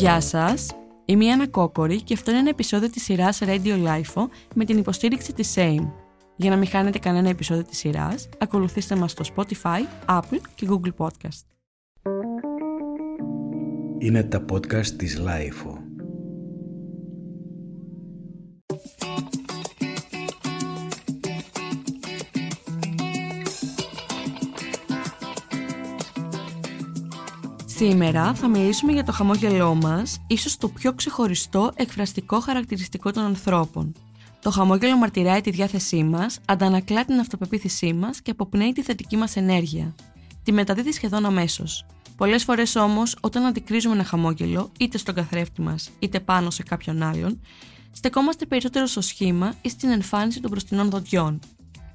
Γεια σας, είμαι η Άννα Κόκορη και αυτό είναι ένα επεισόδιο της σειράς Radio Life με την υποστήριξη της SAME. Για να μην χάνετε κανένα επεισόδιο της σειράς, ακολουθήστε μας στο Spotify, Apple και Google Podcast. Είναι τα podcast της Lifeo. Σήμερα θα μιλήσουμε για το χαμόγελό μας, ίσως το πιο ξεχωριστό εκφραστικό χαρακτηριστικό των ανθρώπων. Το χαμόγελο μαρτυράει τη διάθεσή μας, αντανακλά την αυτοπεποίθησή μας και αποπνέει τη θετική μας ενέργεια. Τη μεταδίδει σχεδόν αμέσως. Πολλές φορές όμως, όταν αντικρίζουμε ένα χαμόγελο, είτε στον καθρέφτη μας, είτε πάνω σε κάποιον άλλον, στεκόμαστε περισσότερο στο σχήμα ή στην εμφάνιση των μπροστινών δοντιών,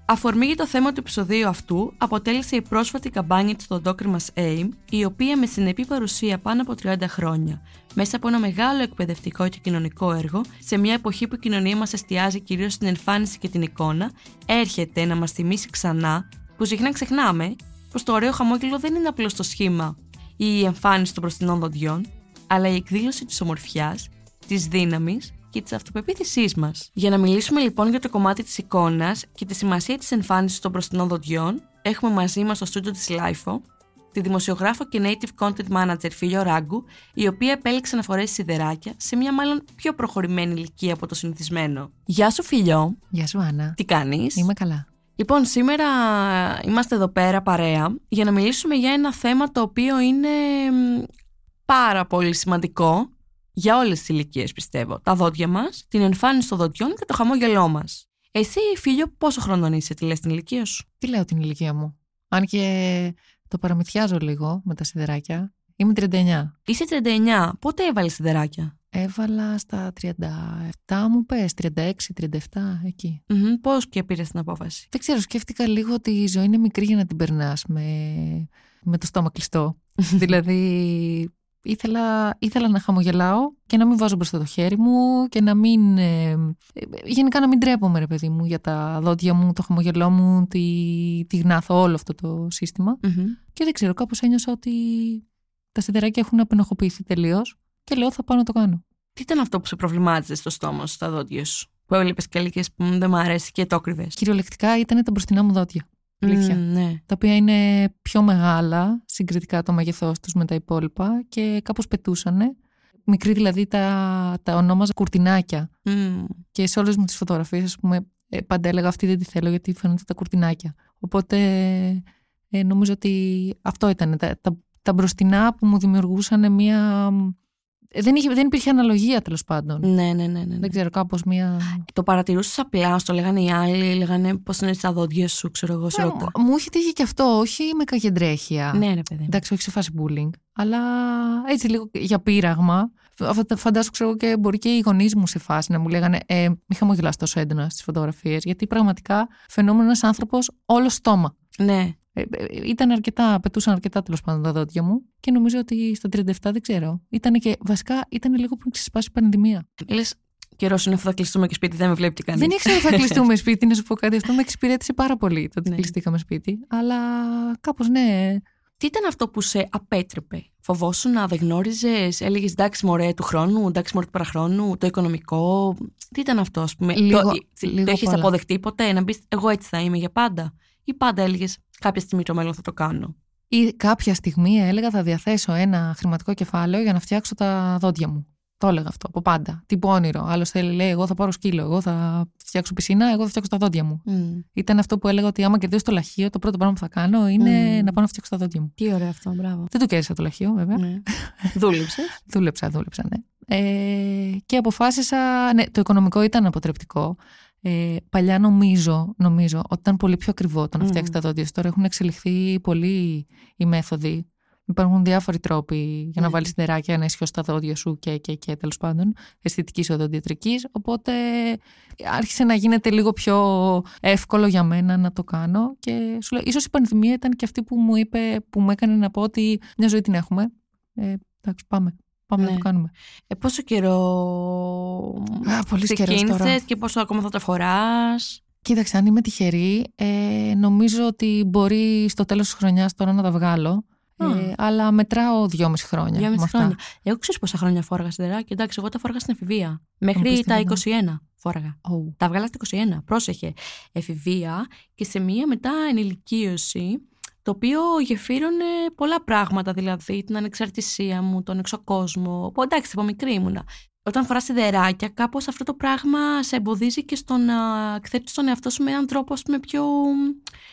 Αφορμή για το θέμα του επεισοδίου αυτού αποτέλεσε η πρόσφατη καμπάνια της δοντόκρυμα AIM, η οποία με συνεπή παρουσία πάνω από 30 χρόνια, μέσα από ένα μεγάλο εκπαιδευτικό και κοινωνικό έργο, σε μια εποχή που η κοινωνία μας εστιάζει κυρίως στην εμφάνιση και την εικόνα, έρχεται να μας θυμίσει ξανά, που συχνά ξεχνάμε, πως το ωραίο χαμόγελο δεν είναι απλώς το σχήμα ή η εμφάνιση των μπροστινών δοντιών, αλλά η εκδήλωση της ομορφιάς, της δύναμης και της αυτοπεποίθησής μας. Για να μιλήσουμε λοιπόν για το κομμάτι της εικόνας και τη σημασία της εμφάνισης των μπροστινών δοντιών, έχουμε μαζί μας στο στούντιο της LIFO τη δημοσιογράφο και native content manager Φίλιο Ράγκου, η οποία επέλεξε να φορέσει σιδεράκια σε μια μάλλον πιο προχωρημένη ηλικία από το συνηθισμένο. Γεια σου, Φίλιο. Γεια σου, Άννα. Τι κάνεις; Είμαι καλά. Λοιπόν, σήμερα είμαστε εδώ πέρα παρέα για να μιλήσουμε για ένα θέμα το οποίο είναι πάρα πολύ σημαντικό για όλες τις ηλικίες, πιστεύω. Τα δόντια μας, την εμφάνιση των δοντιών και το χαμόγελό μας. Εσύ, φίλιο, πόσο χρονών είσαι, τι λες την ηλικία σου; Τι λέω την ηλικία μου; Αν και το παραμυθιάζω λίγο με τα σιδεράκια. Είμαι 39. Είσαι 39. Πότε έβαλες σιδεράκια; Έβαλα στα 37 μου πες, 36, 37, εκεί. Mm-hmm. Πώς και πήρες την απόφαση; Δεν ξέρω, σκέφτηκα λίγο ότι η ζωή είναι μικρή για να την περνάς με, με το στόμα κλειστό. δηλαδή ήθελα, ήθελα να χαμογελάω και να μην βάζω μπροστά το χέρι μου και να μην. Ε, γενικά να μην τρέπομαι, ρε παιδί μου, για τα δόντια μου, το χαμογελό μου, τη, τη γνάθω, όλο αυτό το συστημα Και δεν ξέρω, κάπως ένιωσα ότι τα σιδεράκια έχουν απενοχοποιηθεί τελείως και λέω θα πάω να το κάνω. Τι ήταν αυτό που σε προβλημάτιζε στο στόμα σου, στα δόντια σου, που έβλεπες και έλεγες που δεν μου αρέσει και το κρυβέ. Κυριολεκτικά ήταν τα μπροστινά μου δόντια. Αλήθεια. ναι. Τα οποία είναι πιο μεγάλα συγκριτικά το μέγεθός τους με τα υπόλοιπα και κάπως πετούσανε. Μικρή δηλαδή τα, τα ονόμαζα κουρτινάκια. Και σε όλες μου τις φωτογραφίες, ας πούμε, ε, πάντα έλεγα αυτή δεν τη θέλω γιατί φαίνονται τα κουρτινάκια. Οπότε ε, νομίζω ότι αυτό ήταν. Τα, τα, τα μπροστινά που μου δημιουργούσαν μια ε, δεν, είχε, δεν υπήρχε αναλογία τέλος πάντων. Ναι, ναι, ναι, ναι, ναι. Δεν ξέρω, κάπως μία. Το παρατηρούσες απλά, το λέγανε οι άλλοι, λέγανε πώς είναι στα δόντια σου, ξέρω εγώ, σε ρωτά. Μου είχε τύχει και αυτό, όχι με καγεντρέχεια. Ναι, ναι, παιδί. Εντάξει, όχι σε φάση bullying, αλλά έτσι λίγο για πείραγμα. Φαντάζομαι, ξέρω και μπορεί και οι γονείς μου σε φάση να μου λέγανε ε, Μη χαμογελάς τόσο έντονα στις φωτογραφίες, γιατί πραγματικά φαινόμουν ένα άνθρωπος όλο στόμα. Ναι. Ε, ε, ήταν αρκετά, πετούσαν αρκετά τέλος πάντων τα δόντια μου και νομίζω ότι στα 37 δεν ξέρω. Ήταν και βασικά ήταν λίγο πριν ξεσπάσει η πανδημία. Λες, καιρός είναι αφού θα κλειστούμε και σπίτι, δεν με βλέπει κανείς. Δεν ήξερα θα κλειστούμε σπίτι, να σου πω κάτι. Αυτό με εξυπηρέτησε πάρα πολύ το ότι Ναι. κλειστήκαμε σπίτι. Αλλά κάπως ναι. Τι ήταν αυτό που σε απέτρεπε, Φοβόσου να δεν γνώριζες, έλεγες εντάξει μωρέ του χρόνου, εντάξει μωρέ του παραχρόνου, το οικονομικό. Τι ήταν αυτό, ας πούμε. Λίγο- το λίγο το έχεις πολλά. αποδεχτεί ποτέ, να μπεις εγώ έτσι θα είμαι για πάντα. Ή πάντα έλεγες κάποια στιγμή το μέλλον θα το κάνω. Ή κάποια στιγμή έλεγα θα διαθέσω ένα χρηματικό κεφάλαιο για να φτιάξω τα δόντια μου. Το έλεγα αυτό από πάντα. Τύπου όνειρο. Άλλος θέλει, λέει, εγώ θα πάρω σκύλο, εγώ θα φτιάξω πισίνα, εγώ θα φτιάξω τα δόντια μου. Ήταν αυτό που έλεγα ότι άμα κερδίσω το λαχείο, το πρώτο πράγμα που θα κάνω είναι Μμμ. να πάω να φτιάξω τα δόντια μου. Τι ωραίο αυτό, μπράβο. Δεν το κέρδισα το λαχείο, βέβαια. Ναι. Δούλεψες; Δούλεψα, δούλεψα, ναι. Ε, και αποφάσισα, ναι, το οικονομικό ήταν αποτρεπτικό. Ε, παλιά νομίζω, νομίζω ότι ήταν πολύ πιο ακριβό το να Μμμ. φτιάξει τα δόντια σου. Τώρα έχουν εξελιχθεί πολύ οι μέθοδοι. Υπάρχουν διάφοροι τρόποι για να Ναι. βάλεις σιδεράκια, να ισχύει τα δόντια σου και, και, και τέλος πάντων, αισθητικής οδοντιατρικής. Οπότε άρχισε να γίνεται λίγο πιο εύκολο για μένα να το κάνω. Και σου λέω, ίσως η πανδημία ήταν και αυτή που μου είπε, που μου έκανε να πω ότι μια ζωή την έχουμε. Ε, εντάξει, πάμε. Πάμε Ναι. να το κάνουμε. Ε, πόσο καιρό Α, πολύς καιρός τώρα. ξεκίνησες και πόσο ακόμα θα τα φοράς. Κοίταξε, αν είμαι τυχερή, ε, νομίζω ότι μπορεί στο τέλος της χρονιάς τώρα να τα βγάλω. Α. Ε, αλλά μετράω δυόμιση χρόνια. με Δυόμιση αυτά. χρόνια. Εγώ ξέρω πόσα χρόνια φόραγα σιδεράκι. Εντάξει, εγώ τα φόραγα στην εφηβεία. Μέχρι πεις τα τι 21 φόραγα. Ω. Τα βγάλα στα 21. Πρόσεχε. Εφηβεία και σε μία μετά ενηλικίωση, το οποίο γεφύρωνε πολλά πράγματα, δηλαδή την ανεξαρτησία μου, τον εξωκόσμο. Που εντάξει, από μικρή ήμουνα. Όταν φορά σιδεράκια, κάπως αυτό το πράγμα σε εμποδίζει και στο να εκθέτεις τον εαυτό σου με έναν τρόπο, ας πούμε, πιο.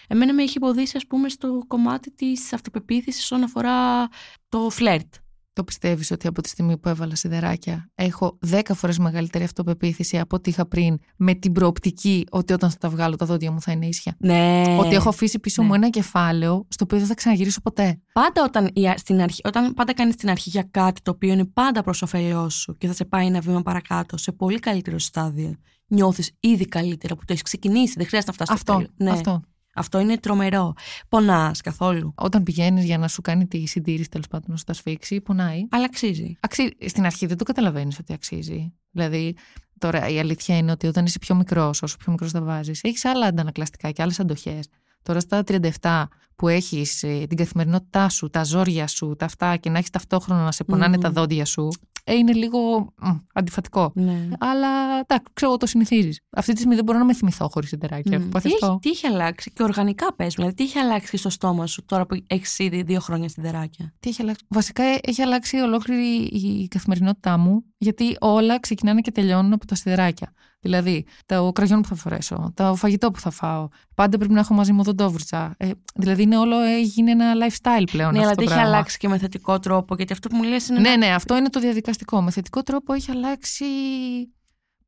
Εμένα με έχει εμποδίσει, ας πούμε, στο κομμάτι της αυτοπεποίθησης όσον αφορά το φλερτ. Το πιστεύεις ότι από τη στιγμή που έβαλα σιδεράκια έχω δέκα φορές μεγαλύτερη αυτοπεποίθηση από ό,τι είχα πριν με την προοπτική ότι όταν θα τα βγάλω τα δόντια μου θα είναι ίσια. Ναι. Ότι έχω αφήσει πίσω ναι. μου ένα κεφάλαιο στο οποίο δεν θα ξαναγυρίσω ποτέ. Πάντα όταν, η- στην αρχή, όταν πάντα κάνεις την αρχή για κάτι το οποίο είναι πάντα προς όφελός σου και θα σε πάει ένα βήμα παρακάτω σε πολύ καλύτερο στάδιο, νιώθεις ήδη καλύτερα που το έχεις ξεκινήσει. Δεν χρειάζεται να φτάσεις στο Αυτό, τέλος. Ναι. αυτό. Αυτό είναι τρομερό. Πονάς καθόλου. Όταν πηγαίνεις για να σου κάνει τη συντήρηση τέλος πάντων να σου τα σφίξει, πονάει. Αλλά αξίζει. Αξί... Στην αρχή δεν το καταλαβαίνεις ότι αξίζει. Δηλαδή, τώρα η αλήθεια είναι ότι όταν είσαι πιο μικρός, όσο πιο μικρός τα βάζεις, έχεις άλλα αντανακλαστικά και άλλες αντοχές. Τώρα στα 37 που έχεις ε, την καθημερινότητά σου, τα ζόρια σου, τα αυτά και να έχεις ταυτόχρονα να σε πονάνε Μμμ. τα δόντια σου, ε, είναι λίγο μ, αντιφατικό. Ναι. Αλλά εντάξει, ξέρω εγώ το συνηθίζεις. Αυτή τη στιγμή δεν μπορώ να με θυμηθώ χωρίς σιδεράκια. Μμ. Έχω Τι, πάθει έχει, αυτό. τι έχει αλλάξει; Και οργανικά πες, δηλαδή τι έχει αλλάξει στο στόμα σου τώρα που έχεις ήδη δύο χρόνια σιδεράκια. Τι έχει αλλάξει; Βασικά ε, έχει αλλάξει ολόκληρη η καθημερινότητά μου, γιατί όλα ξεκινάνε και τελειώνουν από τα σιδεράκια. Δηλαδή, το κραγιόν που θα φορέσω, το φαγητό που θα φάω. Πάντα πρέπει να έχω μαζί μου οδοντόβουρτσα. Ε, δηλαδή, είναι όλο έγινε ένα lifestyle πλέον. ναι, αυτό αλλά το τι έχει πράγμα. αλλάξει και με θετικό τρόπο, γιατί αυτό που μου λες είναι. Ναι, ναι, αυτό είναι το διαδικαστικό. Με θετικό τρόπο έχει αλλάξει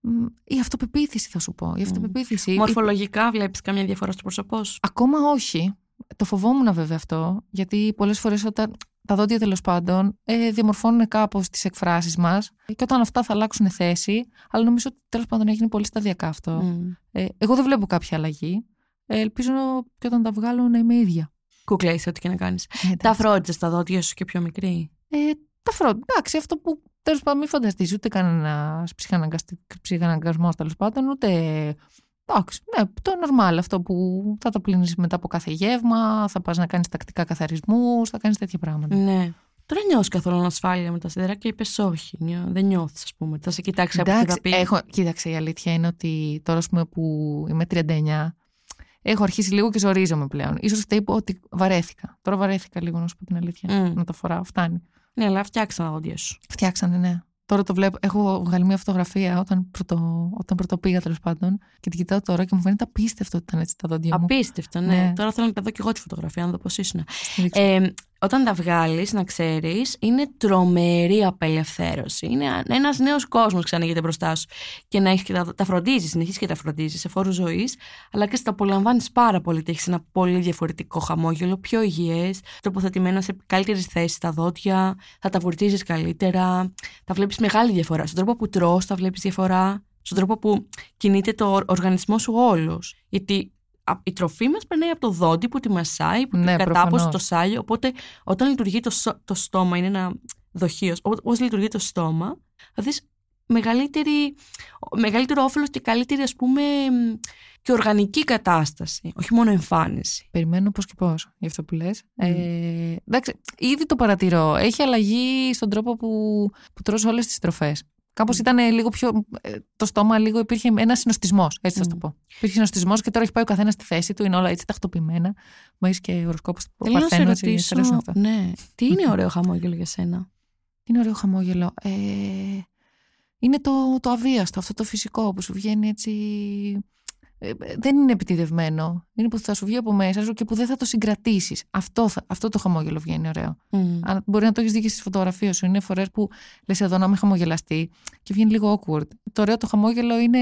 μ, η αυτοπεποίθηση, θα σου πω. Η αυτοπεποίθηση. Η- Μορφολογικά βλέπεις καμιά διαφορά στο πρόσωπό σου. Ακόμα όχι. Το φοβόμουν βέβαια αυτό, γιατί πολλές φορές όταν τα δόντια τέλος πάντων ε, διαμορφώνουν κάπως τις εκφράσεις μας και όταν αυτά θα αλλάξουν θέση, αλλά νομίζω ότι τέλος πάντων έγινε πολύ σταδιακά αυτό. Μμ. Ε, εγώ δεν βλέπω κάποια αλλαγή. Ε, ελπίζω και όταν τα βγάλω να είμαι ίδια. Κούκλα είσαι, ό,τι και να κάνεις. Ε, εντάξει. Τα φρόντιζες τα δόντια σου και πιο μικρή; Ε, τα φρόντι. Εντάξει, αυτό που τέλος πάντων μην φανταστείς ούτε κανένας ψυχαναγκασμός τέλος πάντων, ούτε. Εντάξει, ναι, το normal αυτό που θα τα πλύνεις μετά από κάθε γεύμα, θα πας να κάνεις τακτικά καθαρισμούς, θα κάνεις τέτοια πράγματα. Ναι. Τώρα νιώθεις καθόλου ανασφάλεια με τα σιδερά και είπες όχι. νιώ- Δεν νιώθεις, ας πούμε. Θα σε κοιτάξει από και Εντάξει, θα πει. έχω, κοίταξε, η αλήθεια είναι ότι τώρα ας πούμε, που είμαι 39, έχω αρχίσει λίγο και ζορίζομαι πλέον. Ίσως φταίει που ότι βαρέθηκα. Τώρα βαρέθηκα λίγο, να σου πω την αλήθεια. Μμ. Να τα φοράω, φτάνει. Ναι, αλλά φτιάξα τα δόντια σου. Φτιάξανε, ναι. Τώρα το βλέπω. Έχω βγάλει μια φωτογραφία όταν πρωτο, όταν πρωτο πήγα τέλος πάντων και την κοιτάω τώρα και μου φαίνεται απίστευτο ότι ήταν έτσι τα δόντια μου. Απίστευτο, ναι. Ναι. Τώρα θέλω να τα δω και εγώ τη φωτογραφία, να δω πώς ήσουν. Στην δείξω. Ε, όταν τα βγάλεις, να ξέρεις, είναι τρομερή απελευθέρωση. Είναι ένας νέος κόσμος ξαναγείται μπροστά σου. Και να έχεις και τα, τα φροντίζεις, συνεχίζει και τα φροντίζεις σε φόρους ζωής, αλλά και στα απολαμβάνεις πάρα πολύ. Και έχεις ένα πολύ διαφορετικό χαμόγελο, πιο υγιές, τοποθετημένο σε καλύτερη θέση στα δόντια, θα τα βουρτίζεις καλύτερα. Θα βλέπεις μεγάλη διαφορά. Στον τρόπο που τρως θα βλέπεις διαφορά. Στον τρόπο που κινείται το οργανισμό σου όλος. Γιατί α- η τροφή μας περνάει από το δόντι που τη μασάει, που Ναι, την κατάποση, προφανώς. το σάλιο. Οπότε όταν λειτουργεί το, σω- το στόμα, είναι ένα δοχείο, όπως λειτουργεί το στόμα, θα δεις μεγαλύτερο όφελος και καλύτερη, ας πούμε, μ, και οργανική κατάσταση. Όχι μόνο εμφάνιση. Περιμένω πώς και πώς για αυτό που λες. Ε, εντάξει, ήδη το παρατηρώ. Έχει αλλαγή στον τρόπο που, που τρως όλες τις τροφές. Κάπως ήταν λίγο πιο. ε, Το στόμα λίγο υπήρχε ένας συνοστισμός, έτσι θα Μμ. το πω. Υπήρχε συνοστισμός και τώρα έχει πάει ο καθένας στη θέση του, είναι όλα έτσι τακτοποιημένα. Μου έχεις και οροσκόπο του Θέλω να σε Παρθένου, έτσι, ρωτήσω, σ' αρέσουν αυτά. ναι, τι είναι ωραίο χαμόγελο για σένα; Είναι ωραίο χαμόγελο; Ε, είναι το, το αβίαστο, αυτό το φυσικό που σου βγαίνει έτσι. Ε, ε, δεν είναι επιτιδευμένο. Είναι που θα σου βγει από μέσα σου και που δεν θα το συγκρατήσεις. Αυτό, θα- αυτό το χαμόγελο βγαίνει ωραίο. Μμ. Αν μπορεί να το έχεις δει και στις φωτογραφίες σου. Είναι φορές που λες εδώ να είμαι χαμογελαστή και βγαίνει λίγο awkward. Το ωραίο το χαμόγελο είναι.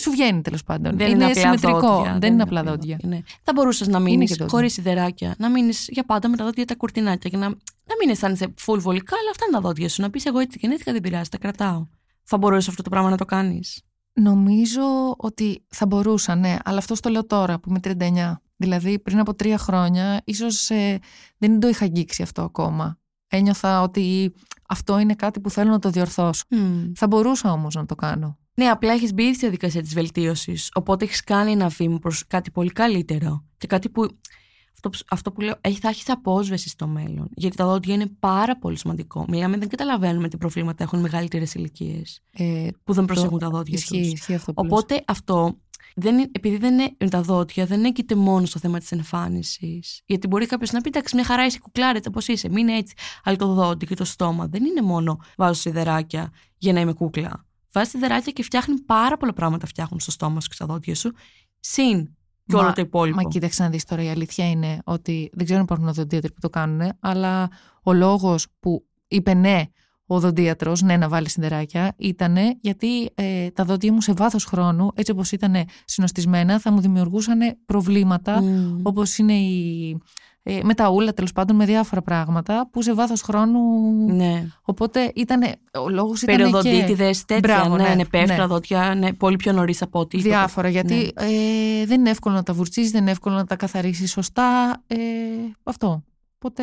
Σου βγαίνει τέλος πάντων. Δεν είναι, απλά συμμετρικό. δόντια. δεν είναι απλά δόντια. Ναι. Θα μπορούσες να μείνεις και δόντια. χωρίς σιδεράκια, να μείνεις για πάντα με τα δόντια τα κουρτινάκια και να, να μην αισθάνεσαι full βολικά, αλλά αυτά είναι τα δόντια σου. Να πεις εγώ έτσι γεννήθηκα, δεν πειράζει, τα κρατάω. Θα μπορούσες αυτό το πράγμα να το κάνεις. Νομίζω ότι θα μπορούσα, ναι, αλλά αυτό το λέω τώρα που είμαι 39. Δηλαδή πριν από τρία χρόνια, ίσως ε, δεν το είχα αγγίξει αυτό ακόμα. Ένιωθα ότι αυτό είναι κάτι που θέλω να το διορθώσω. Θα μπορούσα όμως να το κάνω. Ναι, απλά έχεις μπει στη διαδικασία της βελτίωσης. Οπότε έχεις κάνει ένα βήμα προς κάτι πολύ καλύτερο. Και κάτι που. Αυτό, αυτό που λέω, έχει, θα έχεις απόσβεση στο μέλλον. Γιατί τα δόντια είναι πάρα πολύ σημαντικό. Μιλάμε, δεν καταλαβαίνουμε τι προβλήματα έχουν μεγαλύτερες ηλικίες Ε, που δεν προσέχουν τα δόντια ισχύει, τους. ισχύει αυτό που λες. Οπότε αυτό, δεν, είναι- επειδή δεν είναι τα δόντια, δεν έγκυται μόνο στο θέμα της εμφάνισης. Γιατί μπορεί κάποιος να πει: Εντάξει, μια χαρά είσαι κουκλάρα, έτσι όπως είσαι, μην είναι έτσι. Αλλά το δόντι και το στόμα δεν είναι μόνο βάζω σιδεράκια για να είμαι κούκλα. Βάζεις σιδεράκια και φτιάχνει πάρα πολλά πράγματα φτιάχνουν στο στόμα σου και στα δόντια σου. Συν και όλο Μα- το υπόλοιπο. Μα κοίταξε να δεις τώρα, η αλήθεια είναι ότι δεν ξέρω αν υπάρχουν οδοντίατροι που το κάνουν, αλλά ο λόγος που είπε ναι ο οδοντίατρος, ναι να βάλει σιδεράκια, ήταν γιατί ε, τα δόντια μου σε βάθος χρόνου, έτσι όπως ήταν συνοστισμένα, θα μου δημιουργούσαν προβλήματα, Μμμ. όπως είναι η, ε, με τα ούλα τέλος πάντων, με διάφορα πράγματα, που σε βάθος χρόνου... Ναι. Οπότε ήταν, ο λόγος ήταν και Περιοδοντίτιδε, τέτοια. Μπράβο, ναι, ναι, ναι, πέφτρα, ναι. δόντια, ναι, πολύ πιο νωρίς από ό,τι. Διάφορα, γιατί ε, δεν είναι εύκολο να τα βουρτσίσεις, δεν είναι εύκολο να τα καθαρίσεις σωστά. Ε, αυτό. Οπότε.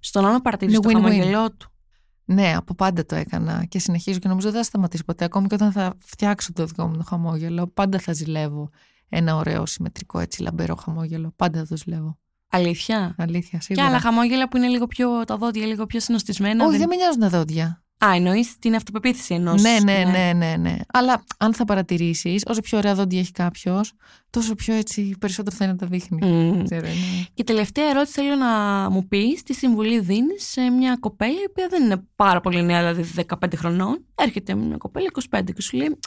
Στον άλλο παρατηρήσει Είναι το win-win. χαμογελό του. Ναι, από πάντα το έκανα και συνεχίζω και νομίζω δεν θα σταματήσω ποτέ. Ακόμη και όταν θα φτιάξω το δικό μου το χαμόγελο, πάντα θα ζηλεύω ένα ωραίο, συμμετρικό, έτσι λαμπερό χαμόγελο. Πάντα θα το ζηλεύω. Αλήθεια; Αλήθεια, Και σίγουρα. άλλα χαμόγελα που είναι λίγο πιο. τα δόντια λίγο πιο συνοστισμένα. Όχι, δεν με νοιάζουν τα δόντια. Α, εννοείς την αυτοπεποίθηση ενός. Ναι, ναι, ναι, ναι, ναι. Αλλά αν θα παρατηρήσεις, όσο πιο ωραία δόντια έχει κάποιος, τόσο πιο έτσι περισσότερο θα είναι να τα δείχνει. Μμμ. Ξέρω, είναι- Και τελευταία ερώτηση θέλω να μου πεις τι συμβουλή δίνεις σε μια κοπέλα η οποία δεν είναι πάρα πολύ νέα, δηλαδή 15 χρονών. Έρχεται μια κοπέλα 25 και σου λέει: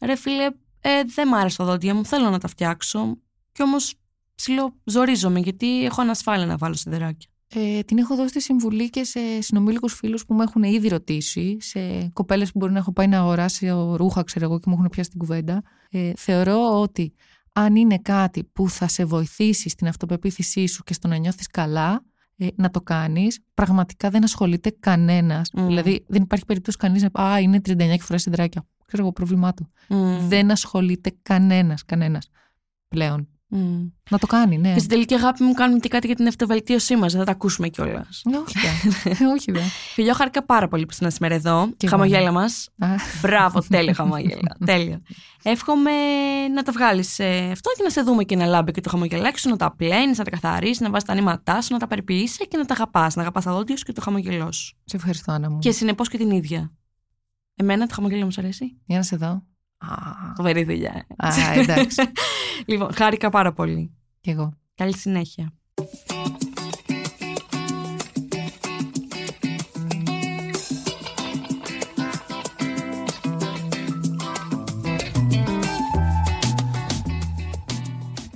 Ρε φίλε, ε, δεν μ' άρεσε τα δόντια μου, θέλω να τα φτιάξω. Κι όμως ψηλό ζορίζομαι γιατί έχω ανασφάλεια να βάλω σιδεράκια. Ε, την έχω δώσει τη συμβουλή και σε συνομήλικους φίλους που με έχουν ήδη ρωτήσει, σε κοπέλες που μπορεί να έχω πάει να αγοράσω ρούχα, ξέρω εγώ, και μου έχουν πιάσει την κουβέντα. Ε, θεωρώ ότι αν είναι κάτι που θα σε βοηθήσει στην αυτοπεποίθησή σου και στο να νιώθεις καλά, ε, να το κάνεις. Πραγματικά δεν ασχολείται κανένας. Μμ. Δηλαδή, δεν υπάρχει περίπτωση κανείς να πει Α, είναι 39 και φοράει σιδεράκια. Ξέρω εγώ, πρόβλημά του. Μμ. Δεν ασχολείται κανένας, κανένας πλέον. Μμ. Να το κάνει, ναι. Και στην τελική αγάπη μου κάνουμε και κάτι για την αυτοβελτίωσή μας. Δεν θα τα ακούσουμε κιόλας. Ε, όχι, δε. όχι, δε. Φιλιό, χάρηκα πάρα πολύ που ήσουν σήμερα εδώ. Κι εγώ. Χαμογέλα μας. Α, Μπράβο, τέλεια χαμόγελα. τέλεια. Εύχομαι να τα βγάλεις αυτό και να σε δούμε και να λάμπει και το χαμογελάκι σου, να τα πλένεις, να τα καθαρίσει, να βάζεις τα νήματά σου, να τα περιποιήσει και να τα αγαπάς. Να αγαπάς τα δόντια σου και το χαμογελό σου. σε ευχαριστώ, Άννα μου. Και συνεπώς και την ίδια. Εμένα το χαμογελό μου σου αρέσει. Για να σε δω. Α, Φοβερή δουλειά. ε. Α, εντάξει. λοιπόν, χάρηκα πάρα πολύ. Κι εγώ. Καλή συνέχεια.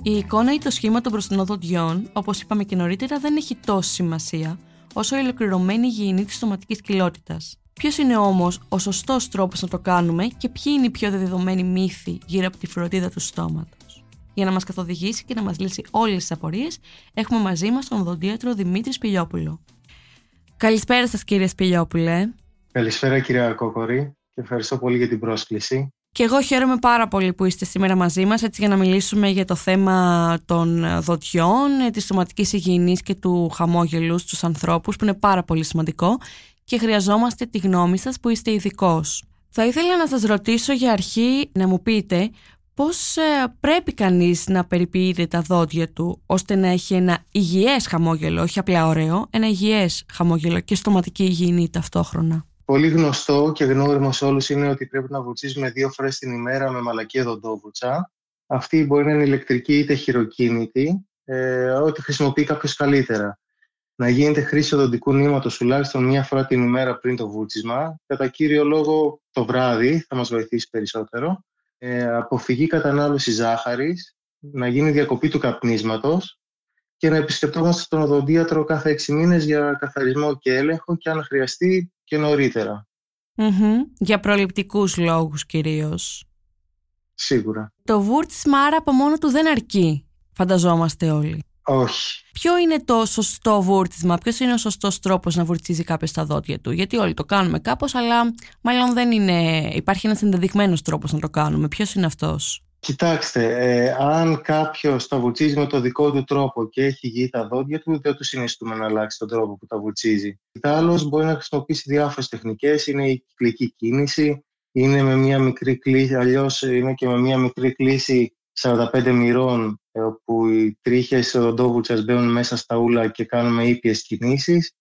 Η εικόνα ή το σχήμα των μπροστινών δοντιών, όπως είπαμε και νωρίτερα, δεν έχει τόση σημασία όσο η ολοκληρωμένη υγιεινή της στοματική κοιλότητας. Ποιος είναι όμως ο σωστός τρόπος να το κάνουμε και ποιοι είναι οι πιο δεδομένοι μύθοι γύρω από τη φροντίδα του στόματος; Για να μας καθοδηγήσει και να μας λύσει όλες τις απορίες, έχουμε μαζί μας τον οδοντίατρο Δημήτρη Σπηλιόπουλο. Καλησπέρα σας, κύριε Σπηλιόπουλε. Καλησπέρα κυρία Κόκορη και ευχαριστώ πολύ για την πρόσκληση. Και εγώ χαίρομαι πάρα πολύ που είστε σήμερα μαζί μας έτσι για να μιλήσουμε για το θέμα των δοντιών, ε, της σωματικής υγιεινής και του χαμόγελου στους ανθρώπους που είναι πάρα πολύ σημαντικό και χρειαζόμαστε τη γνώμη σας που είστε ειδικός. Θα ήθελα να σας ρωτήσω για αρχή να μου πείτε πώς ε, πρέπει κανείς να περιποιείται τα δόντια του ώστε να έχει ένα υγιές χαμόγελο, όχι απλά ωραίο, ένα υγιές χαμόγελο και στοματική υγιεινή ταυτόχρονα. Πολύ γνωστό και γνώριμο σε όλους είναι ότι πρέπει να βουτσίζουμε δύο φορές την ημέρα με μαλακή οδοντόβουτσα. Αυτή μπορεί να είναι ηλεκτρική είτε χειροκίνητη, ε, ό,τι χρησιμοποιεί κάποιος καλύτερα. Να γίνεται χρήση οδοντικού νήματος τουλάχιστον μία φορά την ημέρα πριν το βούτσισμα. Κατά κύριο λόγο το βράδυ θα μας βοηθήσει περισσότερο. Ε, αποφυγή κατανάλωση ζάχαρης, να γίνει διακοπή του καπνίσματος και να επισκεπτόμαστε τον οδοντίατρο κάθε έξι μήνες για καθαρισμό και έλεγχο και αν χρειαστεί και νωρίτερα. Μμμ. Για προληπτικούς λόγους κυρίως. Σίγουρα. Το βούρτσισμα άρα από μόνο του δεν αρκεί, φανταζόμαστε όλοι. Όχι. Ποιο είναι το σωστό βούρτσισμα, ποιος είναι ο σωστός τρόπος να βουρτσίζει κάποιος τα δόντια του; Γιατί όλοι το κάνουμε κάπως, αλλά μάλλον δεν είναι. Υπάρχει ένας ενδεδειγμένος τρόπος να το κάνουμε. Ποιος είναι αυτός; Κοιτάξτε, ε, αν κάποιος τα βουτσίζει με το δικό του τρόπο και έχει υγιή τα δόντια του, δεν του συνιστούμε να αλλάξει τον τρόπο που τα βουτσίζει. Άλλος μπορεί να χρησιμοποιήσει διάφορες τεχνικές. Είναι η κυκλική κίνηση, είναι με μια μικρή κλίση, αλλιώς είναι και με μια μικρή κλίση 45 μοιρών ε, όπου οι τρίχες οδοντόβουτσας μπαίνουν μέσα στα ούλα και κάνουμε ήπιες κινήσεις.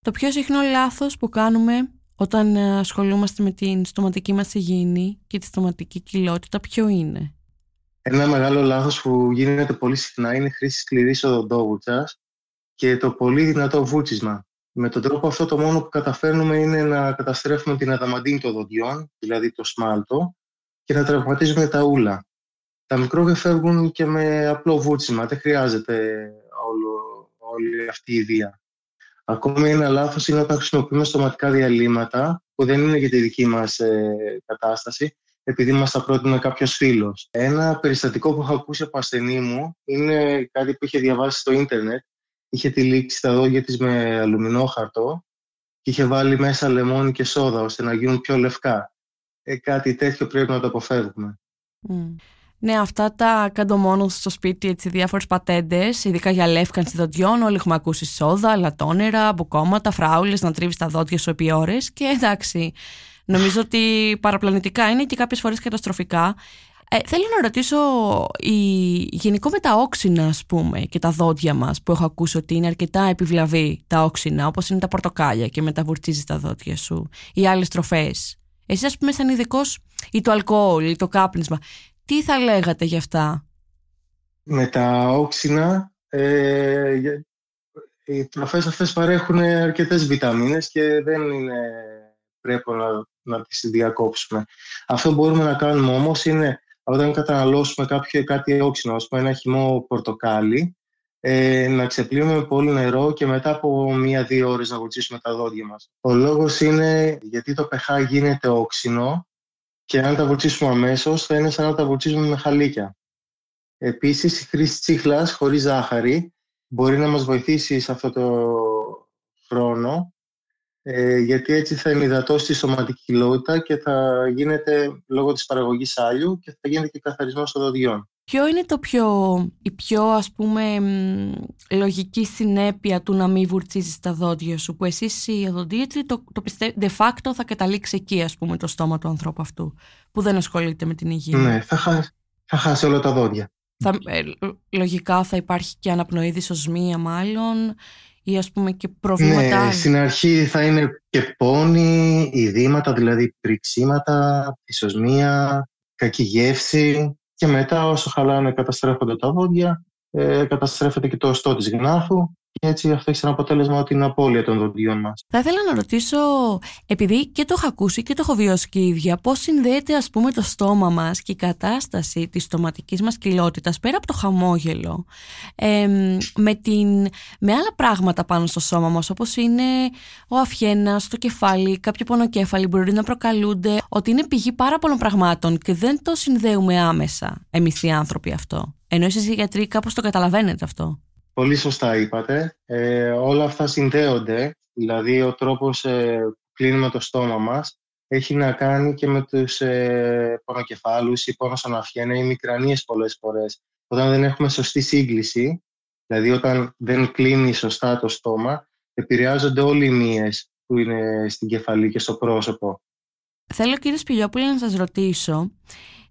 Το πιο συχνό λάθος που κάνουμε όταν ε, ασχολούμαστε με την στοματική μας υγιεινή και τη στοματική κοιλότητα ποιο είναι; Ένα μεγάλο λάθος που γίνεται πολύ συχνά είναι η χρήση σκληρής οδοντόβουτσας και το πολύ δυνατό βούτσισμα. Με τον τρόπο αυτό το μόνο που καταφέρνουμε είναι να καταστρέφουμε την αδαμαντίνη των δοντιών, δηλαδή το σμάλτο, και να τραυματίζουμε τα ούλα. Τα μικρόβια φεύγουν και με απλό βούτσιμα, δεν χρειάζεται όλο, όλη αυτή η βία. Ακόμη ένα λάθος είναι όταν χρησιμοποιούμε στοματικά διαλύματα, που δεν είναι για τη δική μας ε, κατάσταση, επειδή μας τα πρότεινε κάποιος φίλος. Ένα περιστατικό που έχω ακούσει από ασθενή μου είναι κάτι που είχε διαβάσει στο ίντερνετ. Είχε τυλίξει τα δόντια της με αλουμινόχαρτο και είχε βάλει μέσα λεμόνι και σόδα ώστε να γίνουν πιο λευκά. Ε, κάτι τέτοιο πρέπει να το αποφεύγουμε. Ναι, αυτά τα κάτω μόνο στο σπίτι, έτσι, διάφορες πατέντες, ειδικά για λεύκανση δοντιών. Όλοι έχουμε ακούσει σόδα, λατόνερα, μπουκώματα, φράουλες, να τρίβεις τα δόντια σου επί ώρες. Και εντάξει, νομίζω ότι παραπλανητικά είναι και κάποιες φορές καταστροφικά. Ε, θέλω να ρωτήσω, η, γενικό με τα όξινα, ας πούμε, και τα δόντια μας, που έχω ακούσει ότι είναι αρκετά επιβλαβή τα όξινα, όπως είναι τα πορτοκάλια και μεταβουρτίζεις τα δόντια σου, ή άλλες τροφές. Εσύ, ας πούμε, σαν ειδικός ή το αλκοόλ ή το κάπνισμα, τι θα λέγατε γι' αυτά; Με τα όξινα, ε, οι τροφές αυτές παρέχουν αρκετές βιταμίνες και δεν είναι πρέπει να, να τις διακόψουμε. Αυτό που μπορούμε να κάνουμε όμως είναι όταν καταναλώσουμε κάποιο, κάτι όξινο, ας πούμε ένα χυμό πορτοκάλι, ε, να ξεπλύνουμε πολύ νερό και μετά από μία-δύο ώρες να βοηθήσουμε τα δόντια μας. Ο λόγος είναι γιατί το pH γίνεται όξινο και αν τα βουλτσίσουμε αμέσως θα είναι σαν να τα βουλτσίσουμε με χαλίκια. Επίσης, η χρήση τσίχλας χωρίς ζάχαρη μπορεί να μας βοηθήσει σε αυτό το χρόνο ε, γιατί έτσι θα ενυδατώσει τη σωματική κοιλότητα και θα γίνεται λόγω της παραγωγής άλιου και θα γίνεται και καθαρισμός των δοντιών. Ποιο είναι το πιο, η πιο ας πούμε λογική συνέπεια του να μην βουρτσίζεις τα δόντια σου που εσείς οι οδοντίατροι το, το de facto θα καταλήξει εκεί ας πούμε το στόμα του ανθρώπου αυτού που δεν ασχολείται με την υγεία. Ναι, θα χάσει, θα χάσει όλα τα δόντια. Θα, ε, λογικά θα υπάρχει και αναπνοή δυσοσμία μάλλον ή ας πούμε και προβλήματα. Ναι, στην αρχή θα είναι και πόνοι, ειδήματα, δηλαδή πριξίματα, δυσοσμία, κακή γεύση και μετά όσο χαλάνε καταστρέφονται τα δόντια, ε, καταστρέφεται και το οστό της γνάθου και έτσι αυτό έχει σαν αποτέλεσμα την απώλεια των δοντιών μας. Θα ήθελα να ρωτήσω, επειδή και το έχω ακούσει και το έχω βιώσει και η ίδια, πώς συνδέεται ας πούμε το στόμα μας και η κατάσταση της στοματικής μας κοιλότητας πέρα από το χαμόγελο ε, με, την, με άλλα πράγματα πάνω στο σώμα μας όπως είναι ο αφιένας, το κεφάλι, κάποιο πονοκέφαλοι μπορεί να προκαλούνται ότι είναι πηγή πάρα πολλών πραγμάτων και δεν το συνδέουμε άμεσα εμείς οι άνθρωποι αυτό. Ενώ εσείς οι γιατροί κάπως το καταλαβαίνετε αυτό. Πολύ σωστά είπατε. Ε, όλα αυτά συνδέονται, δηλαδή ο τρόπος ε, που κλείνουμε το στόμα μας έχει να κάνει και με τους ε, πονοκεφάλους ή πόνο στον ή μικρανίες πολλές φορές. Όταν δεν έχουμε σωστή σύγκληση, δηλαδή όταν δεν κλείνει σωστά το στόμα, επηρεάζονται όλοι οι μύες που είναι στην κεφαλή και στο πρόσωπο. Θέλω κύριε Σπηλιόπουλη να σας ρωτήσω,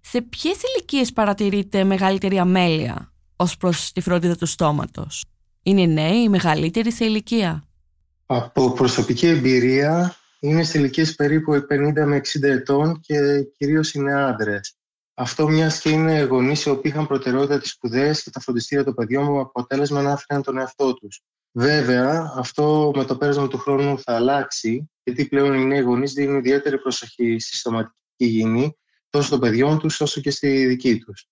σε ποιες ηλικίες παρατηρείτε μεγαλύτερη αμέλεια; Ως προς τη φροντίδα του στόματος. Είναι νέοι ή μεγαλύτεροι σε ηλικία; Από προσωπική εμπειρία είναι σε ηλικίες περίπου 50 με 60 ετών και κυρίως είναι άντρες. Αυτό μιας και είναι γονείς οι οποίοι είχαν προτεραιότητα τις σπουδές και τα φροντιστήρια των παιδιών μου, αποτέλεσμα να άφηναν τον εαυτό τους. Βέβαια, αυτό με το πέρασμα του χρόνου θα αλλάξει, γιατί πλέον οι νέοι γονείς δίνουν ιδιαίτερη προσοχή στη στοματική υγιεινή, τόσο των παιδιών τους όσο και στη δική τους.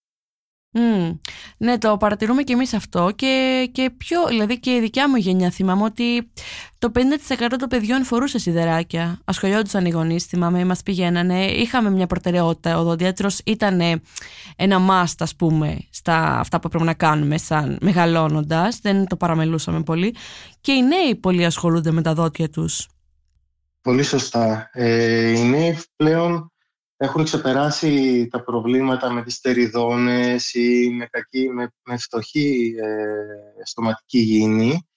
Mm. Ναι, το παρατηρούμε και εμείς αυτό και, και πιο, δηλαδή και η δικιά μου γενιά θυμάμαι ότι το 50% των παιδιών φορούσε σιδεράκια. Ασχολιόντουσαν οι γονείς, θυμάμαι, μας πηγαίνανε. Είχαμε μια προτεραιότητα. Ο οδοντίατρο ήταν ένα must, ας πούμε, στα αυτά που πρέπει να κάνουμε σαν μεγαλώνοντας. Δεν το παραμελούσαμε πολύ. Και οι νέοι πολύ ασχολούνται με τα δόντια τους. Πολύ σωστά. Ε, οι νέοι πλέον έχουν ξεπεράσει τα προβλήματα με τις τεριδόνες ή με, κακή, με, με φτωχή ε, στοματική υγιεινή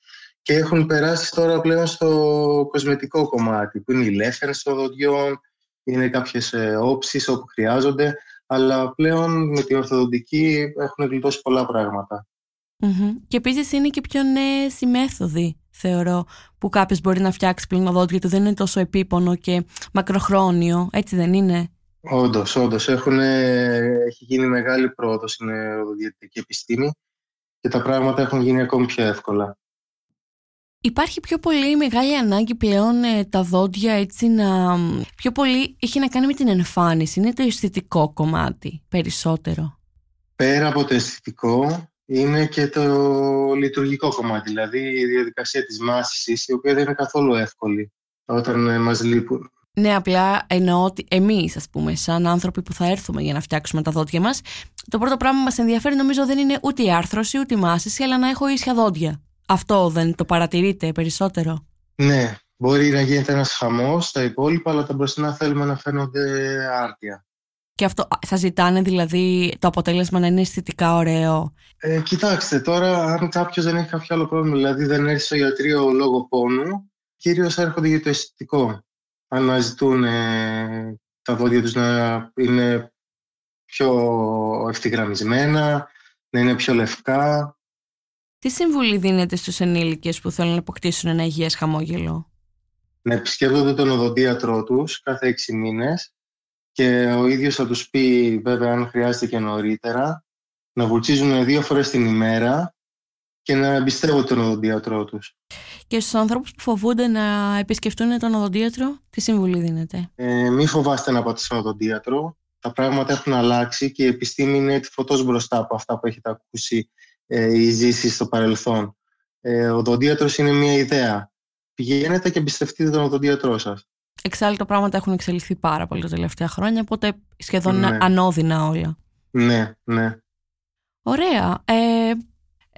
και έχουν περάσει τώρα πλέον στο κοσμετικό κομμάτι που είναι οι λέφερες των δοντιών, είναι κάποιες ε, όψεις όπου χρειάζονται αλλά πλέον με την ορθοδοντική έχουν γλιτώσει πολλά πράγματα. Και επίσης είναι και πιο νέες οι μέθοδοι, θεωρώ, που κάποιος μπορεί να φτιάξει πλέον δόντια του. Δεν είναι τόσο επίπονο και μακροχρόνιο, έτσι δεν είναι; Όντως, όντως. Έχει γίνει μεγάλη πρόοδος στην οδοντιατρική επιστήμη και τα πράγματα έχουν γίνει ακόμη πιο εύκολα. Υπάρχει πιο πολύ μεγάλη ανάγκη πλέον ε, τα δόντια έτσι να... Πιο πολύ έχει να κάνει με την εμφάνιση. Είναι το αισθητικό κομμάτι περισσότερο. Πέρα από το αισθητικό είναι και το λειτουργικό κομμάτι. Δηλαδή η διαδικασία της μάσησης η οποία δεν είναι καθόλου εύκολη όταν ε, μας λείπουν. Ναι, απλά εννοώ ότι εμείς, ας πούμε, σαν άνθρωποι που θα έρθουμε για να φτιάξουμε τα δόντια μας, το πρώτο πράγμα που μας ενδιαφέρει νομίζω δεν είναι ούτε η άρθρωση ούτε η μάσηση, αλλά να έχω ίσια δόντια. Αυτό δεν το παρατηρείτε περισσότερο; Ναι, μπορεί να γίνεται ένας χαμός στα υπόλοιπα, αλλά τα μπροστινά θέλουμε να φαίνονται άρτια. Και αυτό θα ζητάνε δηλαδή το αποτέλεσμα να είναι αισθητικά ωραίο; Ε, κοιτάξτε, τώρα αν κάποιος δεν έχει κάποιο άλλο πρόβλημα, δηλαδή δεν έρθει στο ιατρείο λόγω πόνου, κυρίως έρχονται για το αισθητικό. Αναζητούν ε, τα δόντια τους να είναι πιο ευθυγραμμισμένα, να είναι πιο λευκά. Τι συμβουλή δίνετε στους ενήλικες που θέλουν να αποκτήσουν ένα υγιές χαμόγελο; Να επισκέπτονται τον οδοντίατρό τους κάθε έξι μήνες και ο ίδιος θα τους πει βέβαια αν χρειάζεται και νωρίτερα να βουλτσίζουν δύο φορές την ημέρα και να εμπιστεύονται τον οδοντίατρό τους. Και στους ανθρώπους που φοβούνται να επισκεφτούν τον οδοντίατρο, τι συμβουλή δίνετε; Ε, μη φοβάστε να πάτε στον οδοντίατρο. Τα πράγματα έχουν αλλάξει και η επιστήμη είναι φωτός μπροστά από αυτά που έχετε ακούσει ε, ή ζήσει στο παρελθόν. Ε, ο οδοντίατρος είναι μια ιδέα. Πηγαίνετε και εμπιστευτείτε τον οδοντίατρό σας. Εξάλλου τα πράγματα έχουν εξελιχθεί πάρα πολύ τα τελευταία χρόνια, οπότε σχεδόν είναι Ναι. ανώδυνα όλα. Ναι, ναι. Ωραία. Ε,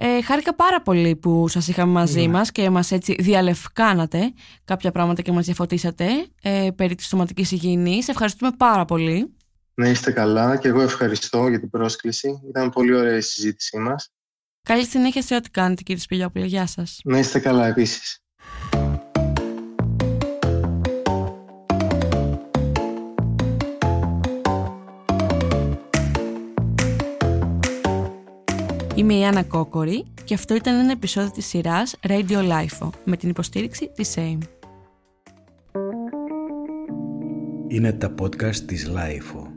ε, χάρηκα πάρα πολύ που σας είχαμε μαζί Ναι. μας και μας έτσι διαλευκάνατε κάποια πράγματα και μας διαφωτίσατε ε, περί της σωματικής υγιεινής. Ευχαριστούμε πάρα πολύ. Να είστε καλά και εγώ ευχαριστώ για την πρόσκληση. Ήταν πολύ ωραία η συζήτησή μας. Καλή συνέχεια σε ό,τι κάνετε κύριε Σπηλιόπουλε. Γεια σας. Να είστε καλά επίσης. Είμαι η Άννα Κόκορη και αυτό ήταν ένα επεισόδιο της σειράς Radio Lifeo με την υποστήριξη της SAME. Είναι τα podcast της Lifeo.